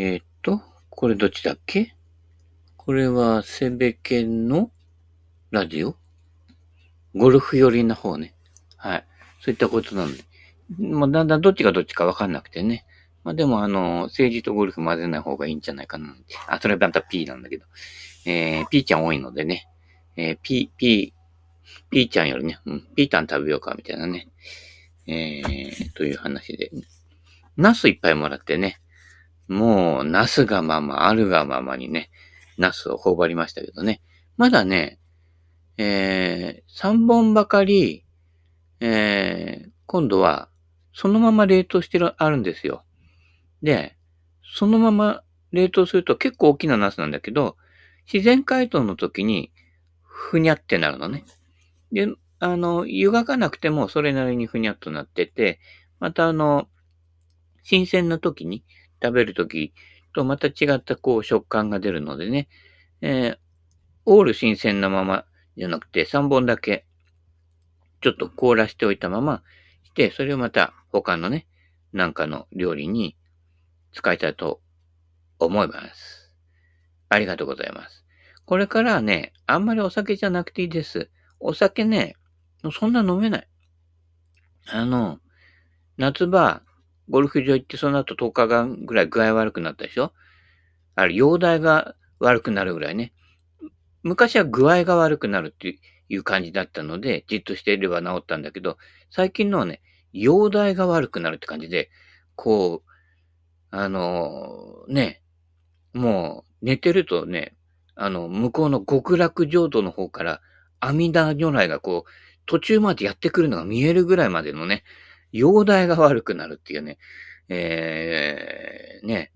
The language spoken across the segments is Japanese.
えー、っと、これどっちだっけ？これはセベケンのラジオ？ゴルフ寄りな方ね。はい。そういったことなんで。まあ、だんだんどっちがどっちかわかんなくてね。まあでも、あの、政治とゴルフ混ぜない方がいいんじゃないかな。あ、それはまた P なんだけど。えー、P ちゃん多いのでね。えー、P、P、P ちゃんよりね、うん、P タン食べようか、みたいなね。えー、という話で。ナスいっぱいもらってね。もう、ナスがまま、あるがままにね、ナスを頬張りましたけどね。まだね、えー、3本ばかり、えー、今度は、そのまま冷凍してる、あるんですよ。で、そのまま冷凍すると結構大きなナスなんだけど、自然解凍の時に、ふにゃってなるのね。で、あの、湯がかなくてもそれなりにふにゃっとなってて、またあの、新鮮な時に食べる時とまた違ったこう食感が出るのでね、えー、オール新鮮なままじゃなくて3本だけちょっと凍らしておいたままして、それをまた他のね、なんかの料理に使いたいと思います。ありがとうございます。これからはね、あんまりお酒じゃなくていいです。お酒ね、そんな飲めない。あの、夏場、ゴルフ場行ってその後10日間ぐらい具合悪くなったでしょ？あれ、容体が悪くなるぐらいね。昔は具合が悪くなるっていう感じだったので、じっとしていれば治ったんだけど、最近のはね、容体が悪くなるって感じで、こう、あのー、ね、もう寝てるとね、あの、向こうの極楽浄土の方から阿弥陀如来がこう、途中までやってくるのが見えるぐらいまでのね、容体が悪くなるっていうね、えー、ね、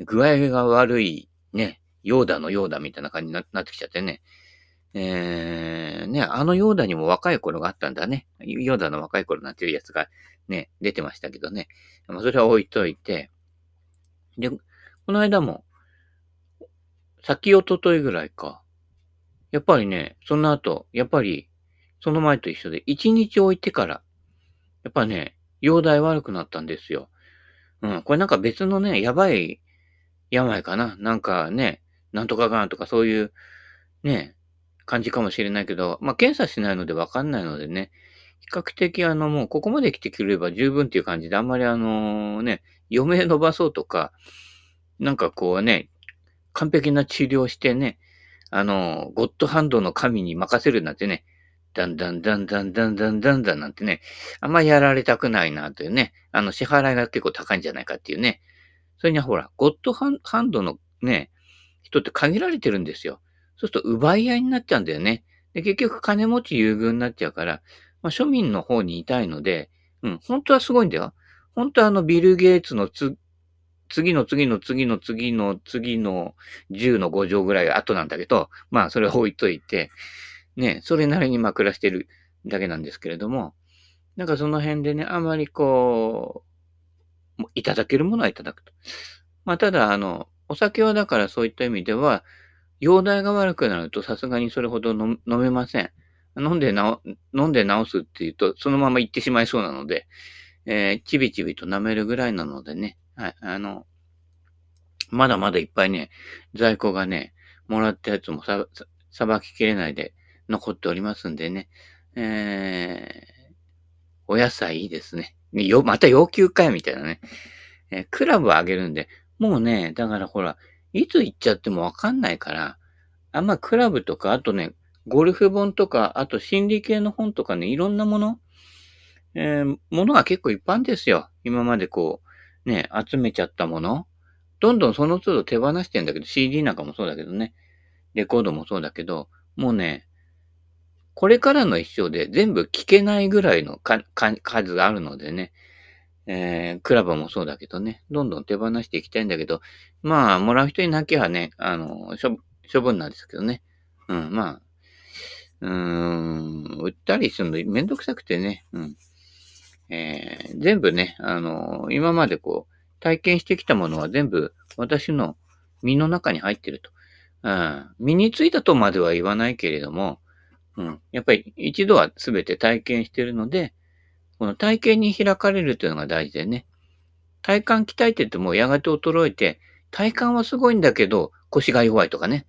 具合が悪い、ね、ヨーダのヨーダみたいな感じになってきちゃってね。えー、ね、あのヨーダにも若い頃があったんだね。ヨーダの若い頃なんていうやつがね、出てましたけどね。まあ、それは置いといて。で、この間も、先おとといぐらいか。やっぱりね、その後、やっぱり、その前と一緒で、一日置いてから、やっぱね、容体悪くなったんですよ。うん、これなんか別のね、やばい病かな。なんかね、なんとかがんとかそういう、ね、感じかもしれないけど、まあ、検査しないのでわかんないのでね、比較的あの、もうここまで来てくれれば十分っていう感じで、あんまりあのね、余命伸ばそうとか、なんかこうね、完璧な治療してね、あの、ゴッドハンドの神に任せるなんてね、だんだんだんだんだんだんだんだんなんてね、あんまやられたくないなというね、あの、支払いが結構高いんじゃないかっていうね。それにはほら、ゴッドハンドのね、人って限られてるんですよ。そうすると奪い合いになっちゃうんだよね。で、結局金持ち優遇になっちゃうから、まあ、庶民の方にいたいので、うん、本当はすごいんだよ。本当はあの、ビル・ゲイツのつ、次の次の次の次の次の10の5乗ぐらい後なんだけど、まあそれは置いといて、ね、それなりにまあ暮らしてるだけなんですけれども、なんかその辺でね、あまりこう、いただけるものはいただくと。まあただ、あの、お酒はだからそういった意味では、容体が悪くなるとさすがにそれほど飲めません。飲んでな飲んで治すっていうと、そのまま行ってしまいそうなので、えー、ちびちびと舐めるぐらいなのでね、はい、あの、まだまだいっぱいね、在庫がね、もらったやつもさ、さばききれないで残っておりますんでね、えー、お野菜いいですね。よ、また要求会みたいなね。えー、クラブあげるんで、もうね、だからほら、いつ行っちゃってもわかんないから、あんまクラブとか、あとね、ゴルフ本とか、あと心理系の本とかね、いろんなもの、えー、ものが結構いっぱいですよ。今までこう、ね、集めちゃったもの。どんどんその都度手放してんだけど、CD なんかもそうだけどね。レコードもそうだけど、もうね、これからの一生で全部聞けないぐらいの数があるのでね。えー、クラブもそうだけどね、どんどん手放していきたいんだけど、まあ、もらう人いなきゃね、あの、処分なんですけどね。うん、まあ、うーん、売ったりするのめんどくさくてね、うん。えー、全部ね、あの、今までこう、体験してきたものは全部私の身の中に入ってると。うん、身についたとまでは言わないけれども、うん、やっぱり一度は全て体験してるので、この体験に開かれるというのが大事でね。体幹鍛えててもやがて衰えて、体幹はすごいんだけど、腰が弱いとかね。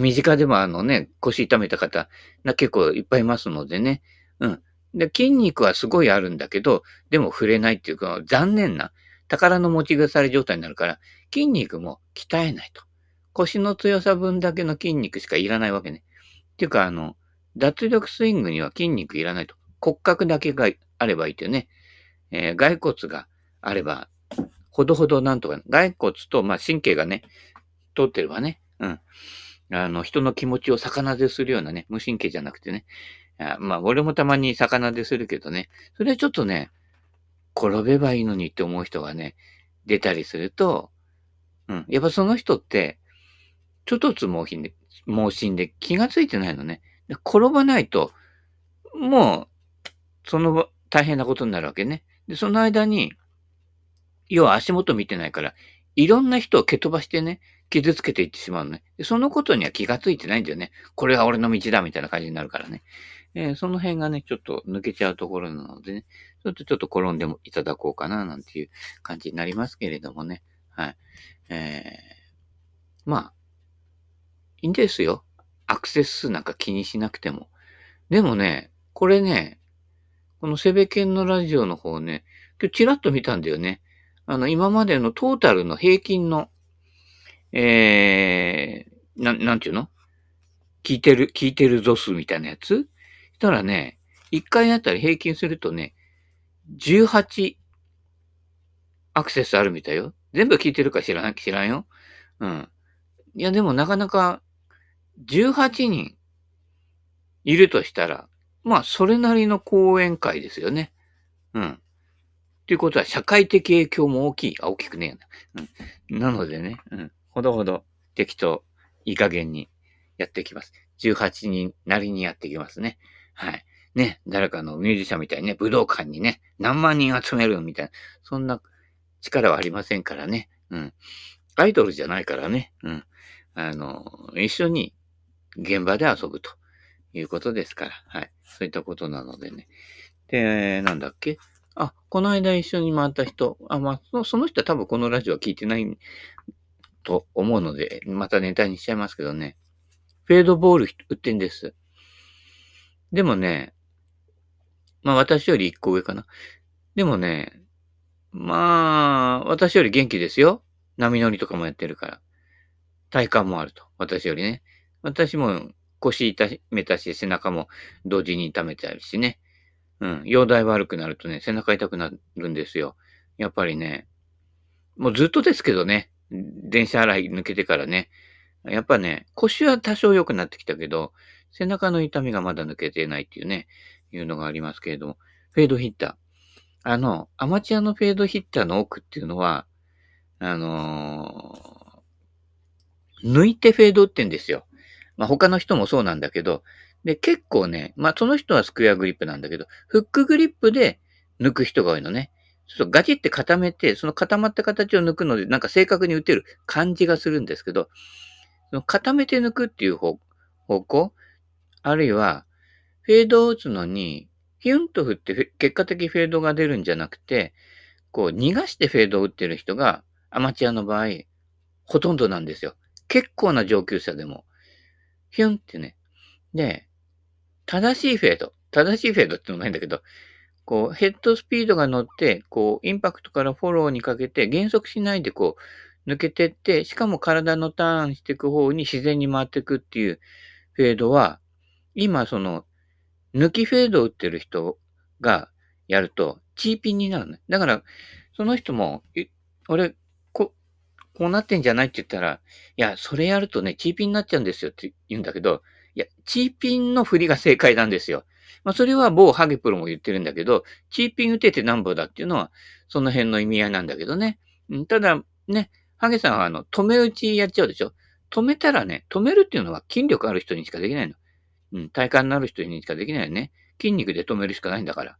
身近でもあのね、腰痛めた方、結構いっぱいいますのでね。うん。で、筋肉はすごいあるんだけど、でも触れないっていうか、残念な、宝の持ち腐れ状態になるから、筋肉も鍛えないと。腰の強さ分だけの筋肉しかいらないわけね。っていうか、あの、脱力スイングには筋肉いらないと。骨格だけがあればいいってね。えー、骸骨があれば、ほどほどなんとか、骸骨と、まあ、神経がね、通ってればね、うん。あの、人の気持ちを逆なでするようなね、無神経じゃなくてね。あまあ、俺もたまに魚でするけどね、それはちょっとね、転べばいいのにって思う人がね、出たりすると、うん。やっぱその人って、ちょっとつ盲信で、盲信で気がついてないのね。で転ばないと、もう、その大変なことになるわけね。で、その間に、要は足元見てないから、いろんな人を蹴飛ばしてね、傷つけていってしまうのね。でそのことには気がついてないんだよね。これが俺の道だみたいな感じになるからね。えー、その辺がね、ちょっと抜けちゃうところなのでね、ちょっとちょっと転んでもいただこうかな、なんていう感じになりますけれどもね。はい。えー、まあ、いいんですよ。クセス数なんか気にしなくても。でもね、これね、このセベケンのラジオの方ね、今日チラッと見たんだよね。あの、今までのトータルの平均の、えー、な、なんていうの？聞いてる、聞いてるぞ数みたいなやつ？したらね、1回あたり平均するとね、18アクセスあるみたいよ。全部聞いてるか知らない、知らんよ。うん。いや、でもなかなか、18人いるとしたら、まあ、それなりの講演会ですよね。うん。ということは、社会的影響も大きい。あ、大きくねえな。うん。なのでね、うん。ほどほど、適当、いい加減にやっていきます。18人なりにやっていきますね。はい。ね、誰かのミュージシャンみたいにね、武道館にね、何万人集めるみたいな、そんな力はありませんからね。うん。アイドルじゃないからね。うん。あの、一緒に現場で遊ぶということですから。はい。そういったことなのでね。で、なんだっけ？あ、この間一緒に回った人。あ、まあ、その人は多分このラジオは聞いてないと思うので、またネタにしちゃいますけどね。フェードボール売ってんです。でもね、まあ私より一個上かな。でもね、まあ、私より元気ですよ。波乗りとかもやってるから。体幹もあると。私よりね。私も腰痛めたし、背中も同時に痛めたりしね。うん。容体悪くなるとね、背中痛くなるんですよ。やっぱりね。もうずっとですけどね。電車洗い抜けてからね。やっぱね、腰は多少良くなってきたけど、背中の痛みがまだ抜けてないっていうね、いうのがありますけれども、フェードヒッター。あの、アマチュアのフェードヒッターの奥っていうのは、あのー、抜いてフェードってんですよ。まあ、他の人もそうなんだけど、で、結構ね、まあ、その人はスクエアグリップなんだけど、フックグリップで抜く人が多いのね。ちょっとガチって固めて、その固まった形を抜くので、なんか正確に打てる感じがするんですけど、その固めて抜くっていう方向、あるいは、フェードを打つのに、ヒュンと振って結果的フェードが出るんじゃなくて、こう逃がしてフェードを打ってる人がアマチュアの場合、ほとんどなんですよ。結構な上級者でも。ヒュンってね。で、正しいフェード。正しいフェードってのもないんだけど、こう、ヘッドスピードが乗って、こう、インパクトからフォローにかけて、減速しないでこう、抜けてって、しかも体のターンしていく方に自然に回っていくっていうフェードは、今その、抜きフェードを打ってる人がやると、チーピンになるね。だから、その人も、俺、こ、うなってんじゃないって言ったら、いや、それやるとね、チーピンになっちゃうんですよって言うんだけど、いや、チーピンの振りが正解なんですよ。まあ、それは某ハゲプロも言ってるんだけど、チーピン打ててなんぼだっていうのは、その辺の意味合いなんだけどね。ただ、ね、ハゲさんはあの、止め打ちやっちゃうでしょ止めたらね、止めるっていうのは筋力ある人にしかできないの。うん、体幹のある人にしかできないよね。筋肉で止めるしかないんだから。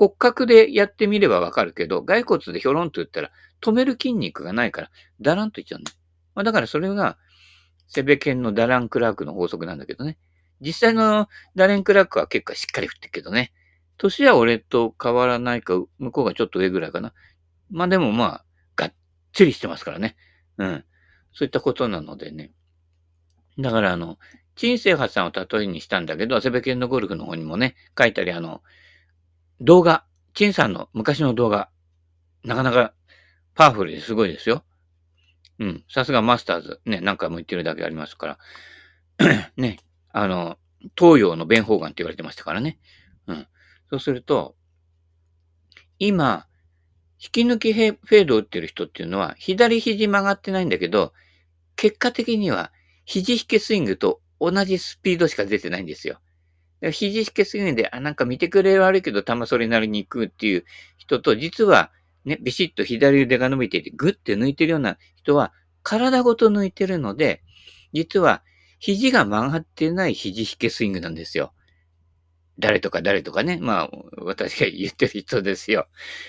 骨格でやってみればわかるけど、骸骨でひょろんと言ったら、止める筋肉がないから、だらんといっちゃうんだ。まあ、だからそれが、セベケンのダラン・クラークの法則なんだけどね。実際のダレン・クラークは結構しっかり振ってるけどね。年は俺と変わらないか、向こうがちょっと上ぐらいかな。まあでもまあ、がっちりしてますからね。うん。そういったことなのでね。だからあの、陳生発さんを例えにしたんだけど、セベケンのゴルフの方にもね、書いたり、あの、動画、陳さんの昔の動画、なかなかパワフルですごいですよ。うん。さすがマスターズ。ね、何回も言ってるだけありますから。ね、あの、東洋の弁法眼って言われてましたからね。うん。そうすると、今、引き抜きフェードを打ってる人っていうのは、左肘曲がってないんだけど、結果的には、肘引けスイングと同じスピードしか出てないんですよ。肘引けスイングで、あ、なんか見てくれ悪いけど、球それなりに行くっていう人と、実は、ね、ビシッと左腕が伸びていて、グッて抜いてるような人は、体ごと抜いてるので、実は、肘が曲がってない肘引けスイングなんですよ。誰とか誰とかね。まあ、私が言ってる人ですよ。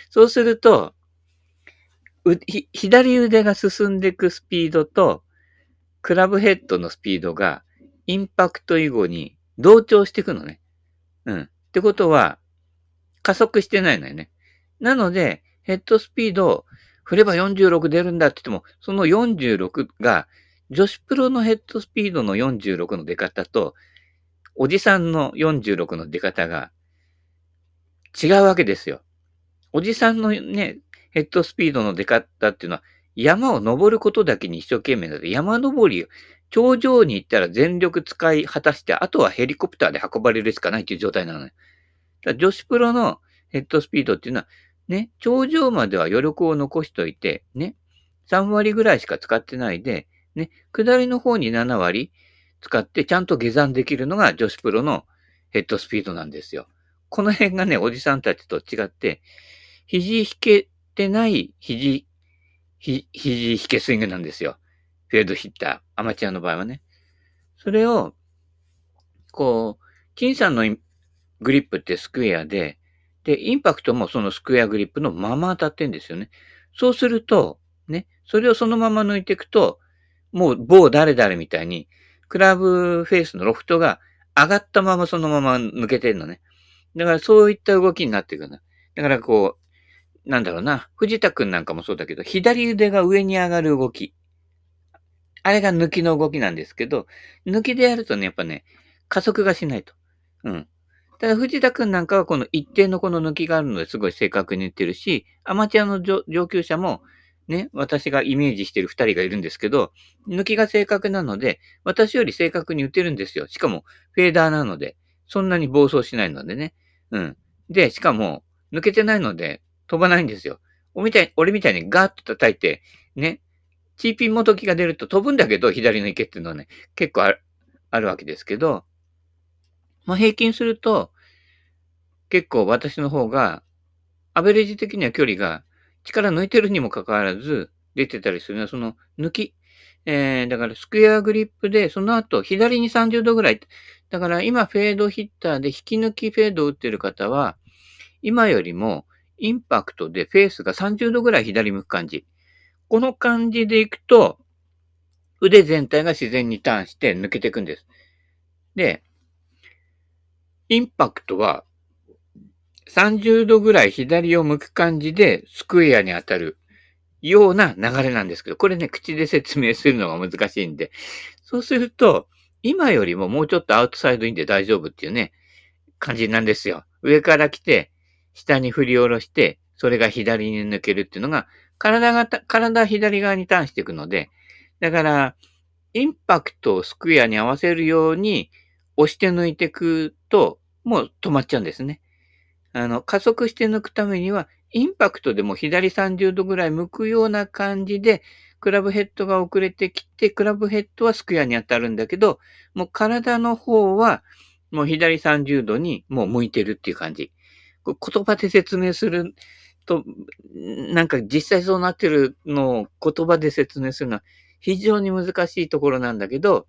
そうすると、左腕が進んでいくスピードと、クラブヘッドのスピードが、インパクト以後に同調していくのね。うん。ってことは、加速してないのよね。なので、ヘッドスピードを振れば46出るんだって言っても、その46が女子プロのヘッドスピードの46の出方と、おじさんの46の出方が違うわけですよ。おじさんのね、ヘッドスピードの出方っていうのは、山を登ることだけに一生懸命だって、山登り、頂上に行ったら全力使い果たして、あとはヘリコプターで運ばれるしかないっていう状態なのね。女子プロのヘッドスピードっていうのは、ね、頂上までは余力を残しといて、ね、3割ぐらいしか使ってないで、ね、下りの方に7割使ってちゃんと下山できるのが女子プロのヘッドスピードなんですよ。この辺がね、おじさんたちと違って、肘引けてない肘、ひ肘引けスイングなんですよ。フェードヒッター、アマチュアの場合はね。それを、こう、金さんのグリップってスクエアで、で、インパクトもそのスクエアグリップのまま当たってんですよね。そうすると、ね、それをそのまま抜いていくと、もう某誰々みたいに、クラブフェイスのロフトが上がったままそのまま抜けてんのね。だからそういった動きになっていくな。だからこう、なんだろうな、藤田くんなんかもそうだけど、左腕が上に上がる動き。あれが抜きの動きなんですけど、抜きでやるとね、やっぱね、加速がしないと。うん。ただ、藤田くんなんかはこの一定のこの抜きがあるのですごい正確に言ってるし、アマチュアの上級者も、ね、私がイメージしてる二人がいるんですけど、抜きが正確なので、私より正確に打てるんですよ。しかも、フェーダーなので、そんなに暴走しないのでね。うん。で、しかも、抜けてないので、飛ばないんですよ。俺みたい俺みたいにガーッと叩いて、ね、チーピンもどきが出ると飛ぶんだけど、左の池っていうのはね、結構あるあるわけですけど、まあ、平均すると、結構私の方が、アベレージ的には距離が力抜いてるにもかかわらず出てたりするのは、その抜き。えー、だからスクエアグリップで、その後左に30度ぐらい。だから今フェードヒッターで引き抜きフェードを打ってる方は、今よりもインパクトでフェースが30度ぐらい左向く感じ。この感じでいくと、腕全体が自然にターンして抜けていくんです。で、インパクトは30度ぐらい左を向く感じでスクエアに当たるような流れなんですけど、これね、口で説明するのが難しいんで、そうすると、今よりももうちょっとアウトサイドインで大丈夫っていうね、感じなんですよ。上から来て、下に振り下ろして、それが左に抜けるっていうのが、体が、体は左側にターンしていくので、だから、インパクトをスクエアに合わせるように押して抜いていくと、もう止まっちゃうんですね。あの、加速して抜くためには、インパクトでも左30度ぐらい向くような感じで、クラブヘッドが遅れてきて、クラブヘッドはスクエアに当たるんだけど、もう体の方は、もう左30度にもう向いてるっていう感じ。言葉で説明すると、なんか実際そうなってるのを言葉で説明するのは非常に難しいところなんだけど、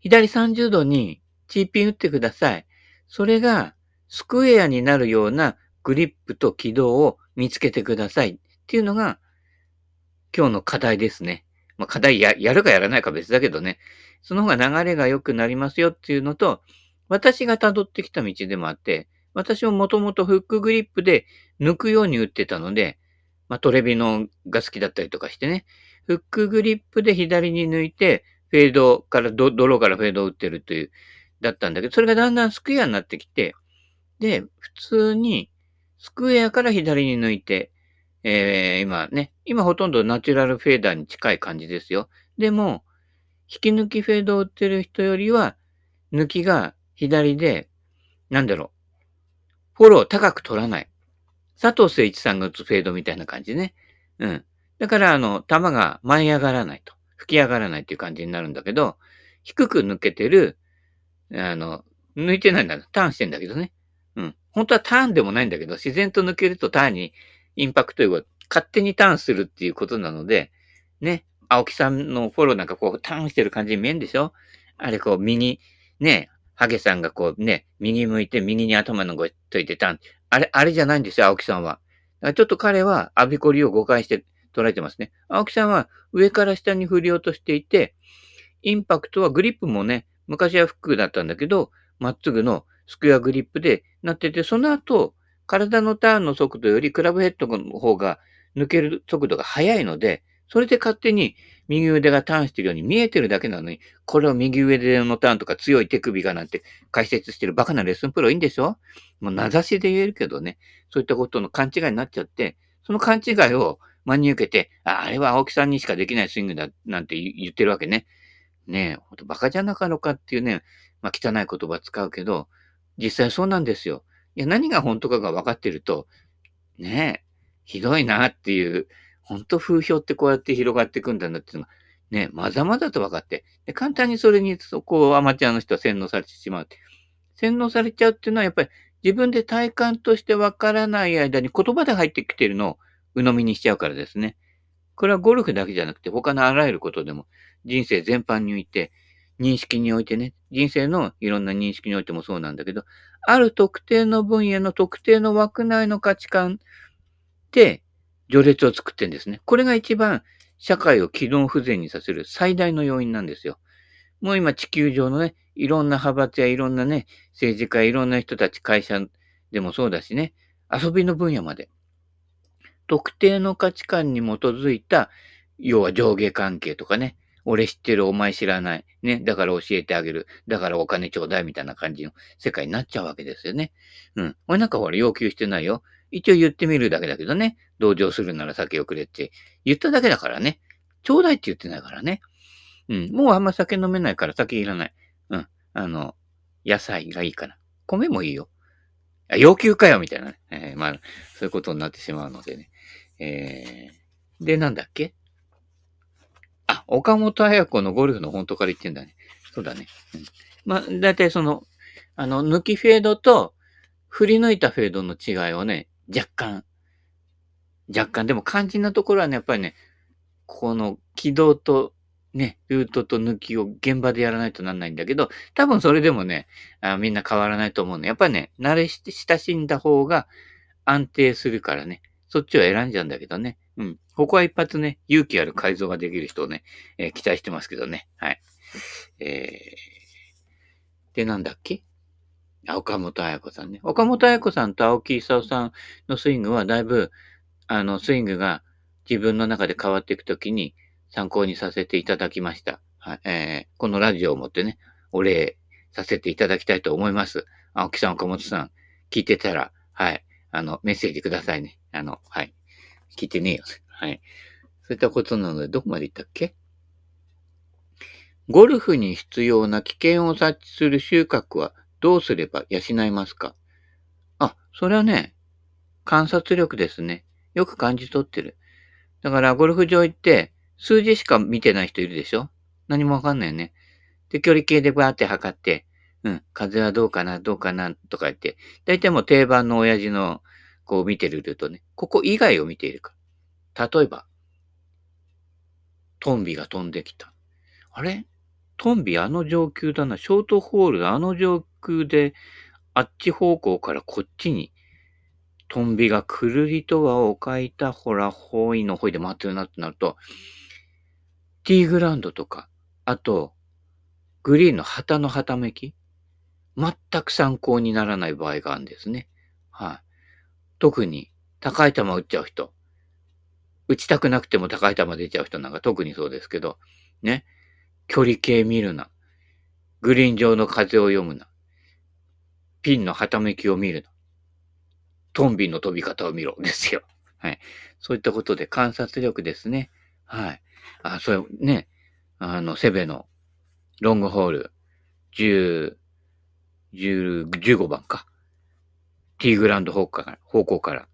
左30度にチーピン打ってください。それがスクエアになるようなグリップと軌道を見つけてくださいっていうのが今日の課題ですね。まあ、課題ややるかやらないか別だけどね。その方が流れが良くなりますよっていうのと、私が辿ってきた道でもあって、私ももともとフックグリップで抜くように打ってたので、まあ、トレビノが好きだったりとかしてね、フックグリップで左に抜いて、フェードからド、ドローからフェードを打ってるという、だったんだけど、それがだんだんスクエアになってきて、で、普通に、スクエアから左に抜いて、えー、今ね、今ほとんどナチュラルフェーダーに近い感じですよ。でも、引き抜きフェードを打ってる人よりは、抜きが左で、なんだろう、フォロー高く取らない。佐藤誠一さんが打つフェードみたいな感じね。うん。だから、あの、球が舞い上がらないと。吹き上がらないっていう感じになるんだけど、低く抜けてる、あの、抜いてないんだ。ターンしてんだけどね。うん。本当はターンでもないんだけど、自然と抜けるとターンにインパクトが勝手にターンするっていうことなので、ね、青木さんのフォローなんかこうターンしてる感じに見えるんでしょ？あれこう右、ね、ハゲさんがこうね、右向いて右に頭のごといてターン。あれ、あれじゃないんですよ、青木さんは。ちょっと彼はアビコリを誤解して捉えてますね。青木さんは上から下に振り落としていて、インパクトはグリップもね、昔はフックだったんだけど、まっすぐのスクエアグリップでなってて、その後、体のターンの速度よりクラブヘッドの方が抜ける速度が速いので、それで勝手に右腕がターンしてるように見えてるだけなのに、これを右腕のターンとか強い手首がなんて解説してるバカなレッスンプロいいんでしょ？もう名指しで言えるけどね、そういったことの勘違いになっちゃって、その勘違いを真に受けて、ああれは青木さんにしかできないスイングだなんて言ってるわけね。ねえ、ほんとバカじゃなかろかっていうね、まあ汚い言葉使うけど、実際そうなんですよ。いや、何が本当かが分かってると、ねえ、ひどいなっていう、本当風評ってこうやって広がっていくんだなっていうのが、ね、まざまざと分かって、で簡単にそれに、そこをアマチュアの人は洗脳されてしまう。洗脳されちゃうっていうのは、やっぱり自分で体感として分からない間に言葉で入ってきてるのを鵜呑みにしちゃうからですね。これはゴルフだけじゃなくて、他のあらゆることでも、人生全般において、認識においてね、人生のいろんな認識においてもそうなんだけど、ある特定の分野の特定の枠内の価値観で序列を作ってんですね。これが一番社会を機能不全にさせる最大の要因なんですよ。もう今地球上のね、いろんな派閥やいろんなね、政治家、いろんな人たち、会社でもそうだしね、遊びの分野まで。特定の価値観に基づいた、要は上下関係とかね、俺知ってる、お前知らない。ね。だから教えてあげる。だからお金ちょうだいみたいな感じの世界になっちゃうわけですよね。うん。俺なんかほら要求してないよ。一応言ってみるだけだけどね。同情するなら酒をくれって言っただけだからね。ちょうだいって言ってないからね。うん。もうあんま酒飲めないから酒いらない。うん。あの、野菜がいいかな。米もいいよ。あ要求かよみたいなね。えー、まあ、そういうことになってしまうのでね。えー、で、なんだっけ？あ、岡本彩子のゴルフの本当から言ってんだね。そうだね。うん、まあ、だいたいその、あの、抜きフェードと振り抜いたフェードの違いをね、若干、若干、でも肝心なところはね、やっぱりね、この軌道とね、ルートと抜きを現場でやらないとなんないんだけど、多分それでもね、あみんな変わらないと思うの。やっぱりね、慣れして親しんだ方が安定するからね、そっちを選んじゃうんだけどね。うん。ここは一発ね、勇気ある改造ができる人をね、えー、期待してますけどね。はい。えー、で、なんだっけ、岡本彩子さんね。岡本彩子さんと青木勲さんのスイングはだいぶ、あの、スイングが自分の中で変わっていくときに参考にさせていただきました。はい。えー、このラジオをもってね、お礼させていただきたいと思います。青木さん、岡本さん、聞いてたら、はい。あの、メッセージくださいね。あの、はい。聞いてねえよ。はい。そういったことなので、どこまで行ったっけ？ゴルフに必要な危険を察知する収穫はどうすれば養いますか？あ、それはね、観察力ですね。よく感じ取ってる。だから、ゴルフ場行って、数字しか見てない人いるでしょ？何もわかんないよね。で、距離計でバーって測って、うん、風はどうかな、どうかな、とか言って、だいたいもう定番の親父の、こう見てるとね、ここ以外を見ているか例えば、トンビが飛んできた。あれ？トンビあの上級だな。ショートホールあの上空で、あっち方向からこっちに、トンビがくるりと輪を描いたほら、ほいのほいで回ってるなってなると、ティーグラウンドとか、あと、グリーンの旗の旗めき、全く参考にならない場合があるんですね。はい。特に、高い球打っちゃう人。打ちたくなくても高い球出ちゃう人なんか特にそうですけど、ね。距離計見るな。グリーン上の風を読むな。ピンのはためきを見るな。トンビの飛び方を見ろ。ですよ。はい。そういったことで観察力ですね。はい。あ、そうね。あの、セベのロングホール、10、10、15番か。ティーグランド方向から、方向から、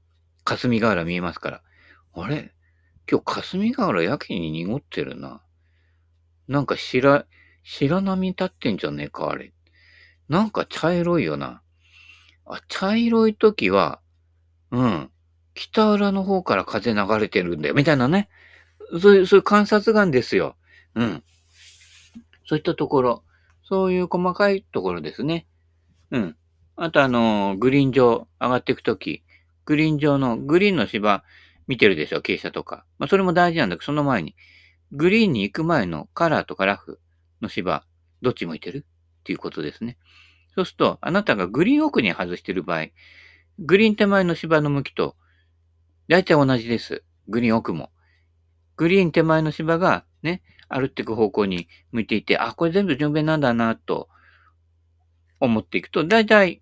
霞ヶ原見えますから。あれ？今日霞ヶ原やけに濁ってるな。なんか白、白波立ってんじゃねえか、あれ。なんか茶色いよな。あ、茶色い時は、うん。北裏の方から風流れてるんだよ、みたいなね。そういう、そういう観察眼ですよ。うん。そういったところ。そういう細かいところですね。うん。あとあの、グリーン上上がっていくとき、グリーン上の、グリーンの芝見てるでしょ、傾斜とか。まあ、それも大事なんだけど、その前に、グリーンに行く前のカラーとかラフの芝、どっち向いてる？ていうことですね。そうすると、あなたがグリーン奥に外してる場合、グリーン手前の芝の向きと、大体同じです。グリーン奥も。グリーン手前の芝がね、歩っていく方向に向いていて、あ、これ全部順便なんだな、と思っていくと、大体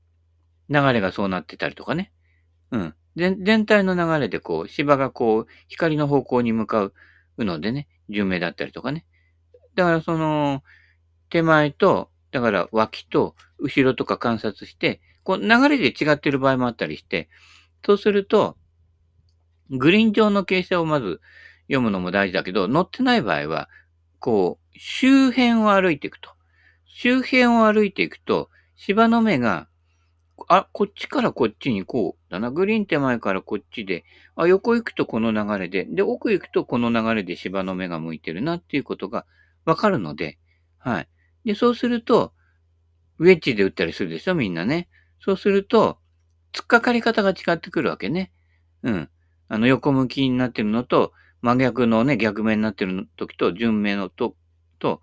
流れがそうなってたりとかね。うん。全体の流れでこう、芝がこう、光の方向に向かうのでね、順命だったりとかね。だからその、手前と、だから脇と後ろとか観察して、こう流れで違ってる場合もあったりして、そうすると、グリーン上の傾斜をまず読むのも大事だけど、乗ってない場合は、こう、周辺を歩いていくと。周辺を歩いていくと、芝の目があ、こっちからこっちにこうだな。グリーン手前からこっちで、あ、横行くとこの流れで、で、奥行くとこの流れで芝の目が向いてるなっていうことがわかるので、はい。で、そうすると、ウェッジで打ったりするでしょ、みんなね。そうすると、突っかかり方が違ってくるわけね。うん。あの、横向きになってるのと、真逆のね、逆面になってる時と、順面のと、と、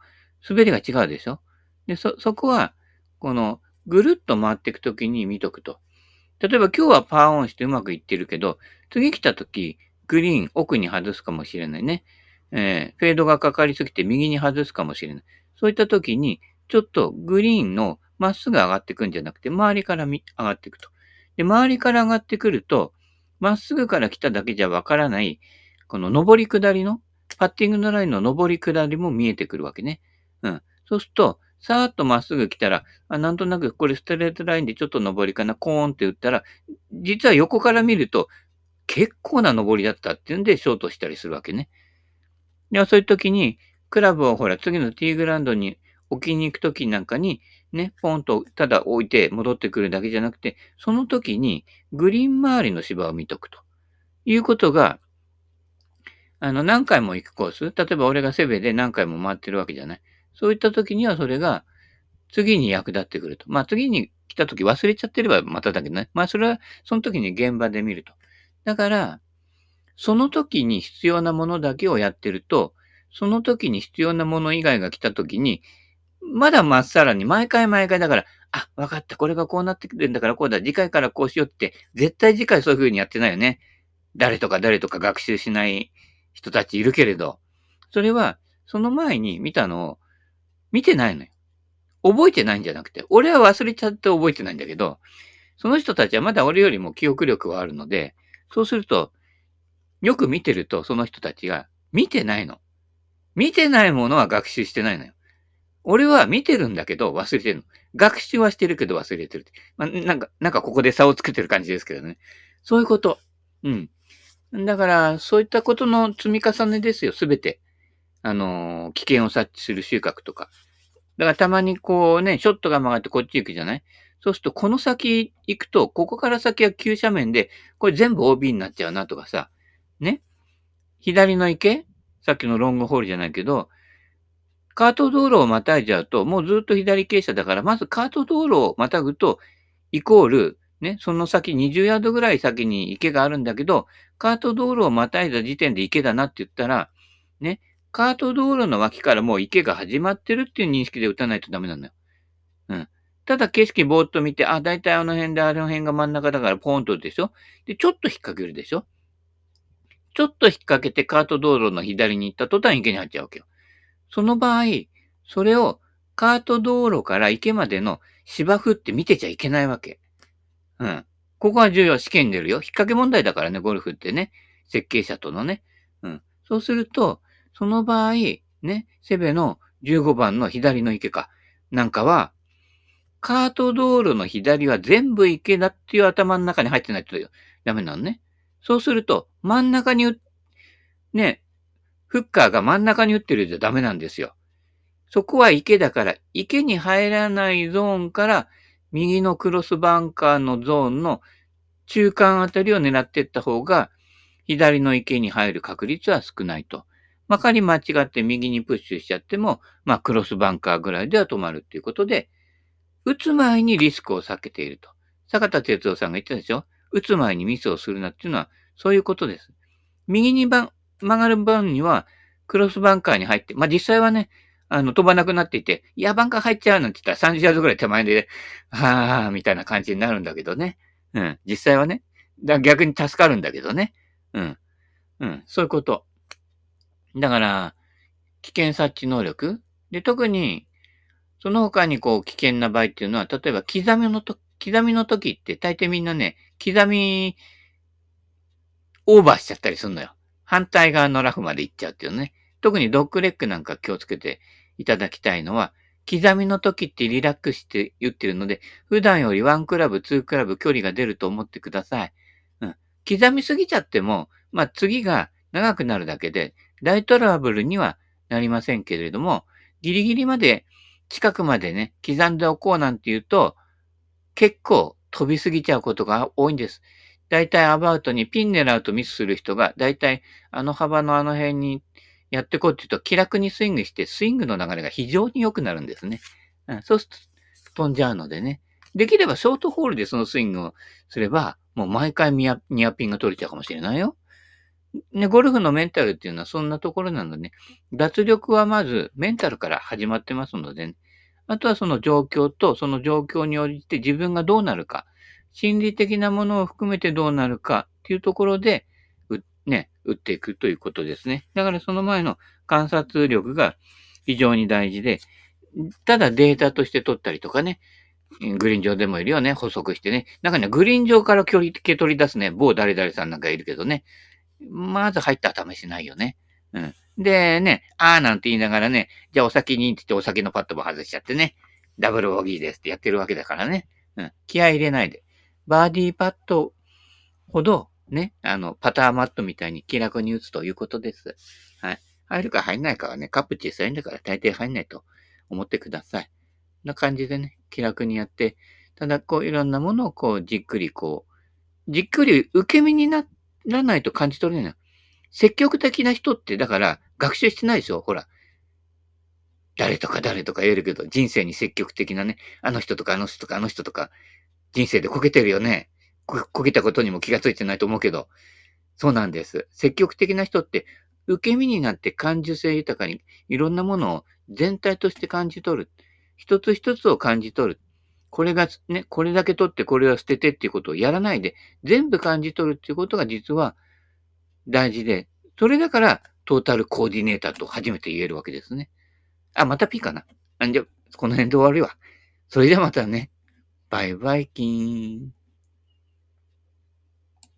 滑りが違うでしょで、そ、そこは、この、ぐるっと回っていくときに見とくと。例えば今日はパーオンしてうまくいってるけど、次来たとき、グリーン奥に外すかもしれないね。えー、フェードがかかりすぎて右に外すかもしれない。そういったときに、ちょっとグリーンのまっすぐ上がっていくんじゃなくて、周りから上がっていくと。で、周りから上がってくると、まっすぐから来ただけじゃわからない、この上り下りの、パッティングのラインの上り下りも見えてくるわけね。うん。そうすると、さーっとまっすぐ来たら、あなんとなくこれストレートラインでちょっと上りかな、コーンって打ったら、実は横から見ると結構な上りだったっていうんでショートしたりするわけね。ではそういう時に、クラブをほら次のティーグラウンドに置きに行く時なんかに、ね、ポンとただ置いて戻ってくるだけじゃなくて、その時にグリーン周りの芝を見とくということが、あの、何回も行くコース、例えば俺がセベで何回も回ってるわけじゃない。そういった時にはそれが次に役立ってくると。まあ次に来た時忘れちゃってればまただけどね。まあそれはその時に現場で見ると。だから、その時に必要なものだけをやってると、その時に必要なもの以外が来た時に、まだまっさらに毎回毎回だから、あ、わかった、これがこうなってくるんだからこうだ、次回からこうしようって、絶対次回そういう風にやってないよね。誰とか誰とか学習しない人たちいるけれど、それは、その前に見たのを見てないのよ。覚えてないんじゃなくて、俺は忘れちゃって覚えてないんだけど、その人たちはまだ俺よりも記憶力はあるので、そうすると、よく見てると、その人たちが見てないの。見てないものは学習してないのよ。俺は見てるんだけど忘れてるの。学習はしてるけど忘れてる。まあ、なんか、なんかここで差をつけてる感じですけどね。そういうこと。うん。だから、そういったことの積み重ねですよ、すべて。あの、危険を察知する収穫とか。だからたまにこうね、ショットが曲がってこっち行くじゃない？そうすると、この先行くと、ここから先は急斜面で、これ全部 OB になっちゃうなとかさ、ね？左の池？さっきのロングホールじゃないけど、カート道路をまたいじゃうと、もうずっと左傾斜だから、まずカート道路をまたぐと、イコール、ね、その先20ヤードぐらい先に池があるんだけど、カート道路をまたいだ時点で池だなって言ったら、ね、カート道路の脇からもう池が始まってるっていう認識で打たないとダメなのよ。うん。ただ景色ぼーっと見て、あ、だいたいあの辺であの辺が真ん中だからポーンとでしょで、ちょっと引っ掛けるでしょちょっと引っ掛けてカート道路の左に行った途端池に入っちゃうわけよ。その場合、それをカート道路から池までの芝生って見てちゃいけないわけ。うん。ここは重要。試験出るよ。引っ掛け問題だからね、ゴルフってね。設計者とのね。うん。そうすると、その場合、ね、セベの15番の左の池か。なんかは、カート道路の左は全部池だっていう頭の中に入ってないとダメなのね。そうすると、真ん中にね、フッカーが真ん中に打ってるじゃダメなんですよ。そこは池だから、池に入らないゾーンから、右のクロスバンカーのゾーンの中間あたりを狙っていった方が、左の池に入る確率は少ないと。まかり間違って右にプッシュしちゃっても、まあクロスバンカーぐらいでは止まるっていうことで、打つ前にリスクを避けていると。坂田哲夫さんが言ってたでしょ？打つ前にミスをするなっていうのは、そういうことです。右に曲がる番には、クロスバンカーに入って、まあ、実際はね、あの、飛ばなくなっていて、いや、バンカー入っちゃうなんて言ったら30ヤードぐらい手前で、はぁー、みたいな感じになるんだけどね。うん。実際はね。だ逆に助かるんだけどね。うん。うん。そういうこと。だから、危険察知能力で、特に、その他にこう危険な場合っていうのは、例えば刻みのと、刻みの時って大抵みんなね、刻み、オーバーしちゃったりするのよ。反対側のラフまで行っちゃうっていうね。特にドッグレッグなんか気をつけていただきたいのは、刻みの時ってリラックスして言ってるので、普段より1クラブ、2クラブ距離が出ると思ってください。うん。刻みすぎちゃっても、まあ次が長くなるだけで、大トラブルにはなりませんけれども、ギリギリまで近くまでね、刻んでおこうなんて言うと、結構飛びすぎちゃうことが多いんです。だいたいアバウトにピン狙うとミスする人が、だいたいあの幅のあの辺にやってこうって言うと気楽にスイングして、スイングの流れが非常に良くなるんですね。うん、そうすると飛んじゃうのでね。できればショートホールでそのスイングをすれば、もう毎回ニアニアピンが取れちゃうかもしれないよ。ね、ゴルフのメンタルっていうのはそんなところなので、ね、脱力はまずメンタルから始まってますので、ね、あとはその状況とその状況に応じて自分がどうなるか、心理的なものを含めてどうなるかっていうところで、ね、打っていくということですね。だからその前の観察力が非常に大事で、ただデータとして取ったりとかね、グリーン上でもいるよね、補足してね。中にはグリーン上から距離け取り出すね、某誰々さんなんかいるけどね。まず入ったら試しないよね。うん。でね、あーなんて言いながらね、じゃあお先にって言ってお酒のパッドも外しちゃってね、ダブルボギーですってやってるわけだからね。うん。気合入れないで。バーディーパッドほど、ね、あの、パターマットみたいに気楽に打つということです。はい。入るか入んないかはね、カップ小さいんだから大抵入んないと思ってください。な感じでね、気楽にやって、ただこういろんなものをこうじっくりこう、じっくり受け身にならないと感じ取れない。積極的な人ってだから学習してないですよ。ほら。誰とか誰とか言えるけど、人生に積極的なね、あの人とかあの人とかあの人とか、人生でこけてるよね。こけたことにも気がついてないと思うけど、そうなんです。積極的な人って受け身になって感受性豊かにいろんなものを全体として感じ取る。一つ一つを感じ取る。これがね、これだけ取ってこれは捨ててっていうことをやらないで、全部感じ取るっていうことが実は大事で、それだからトータルコーディネーターと初めて言えるわけですね。あ、また P かな。あじゃ、この辺で終わるわ。それじゃまたね。バイバイキーン。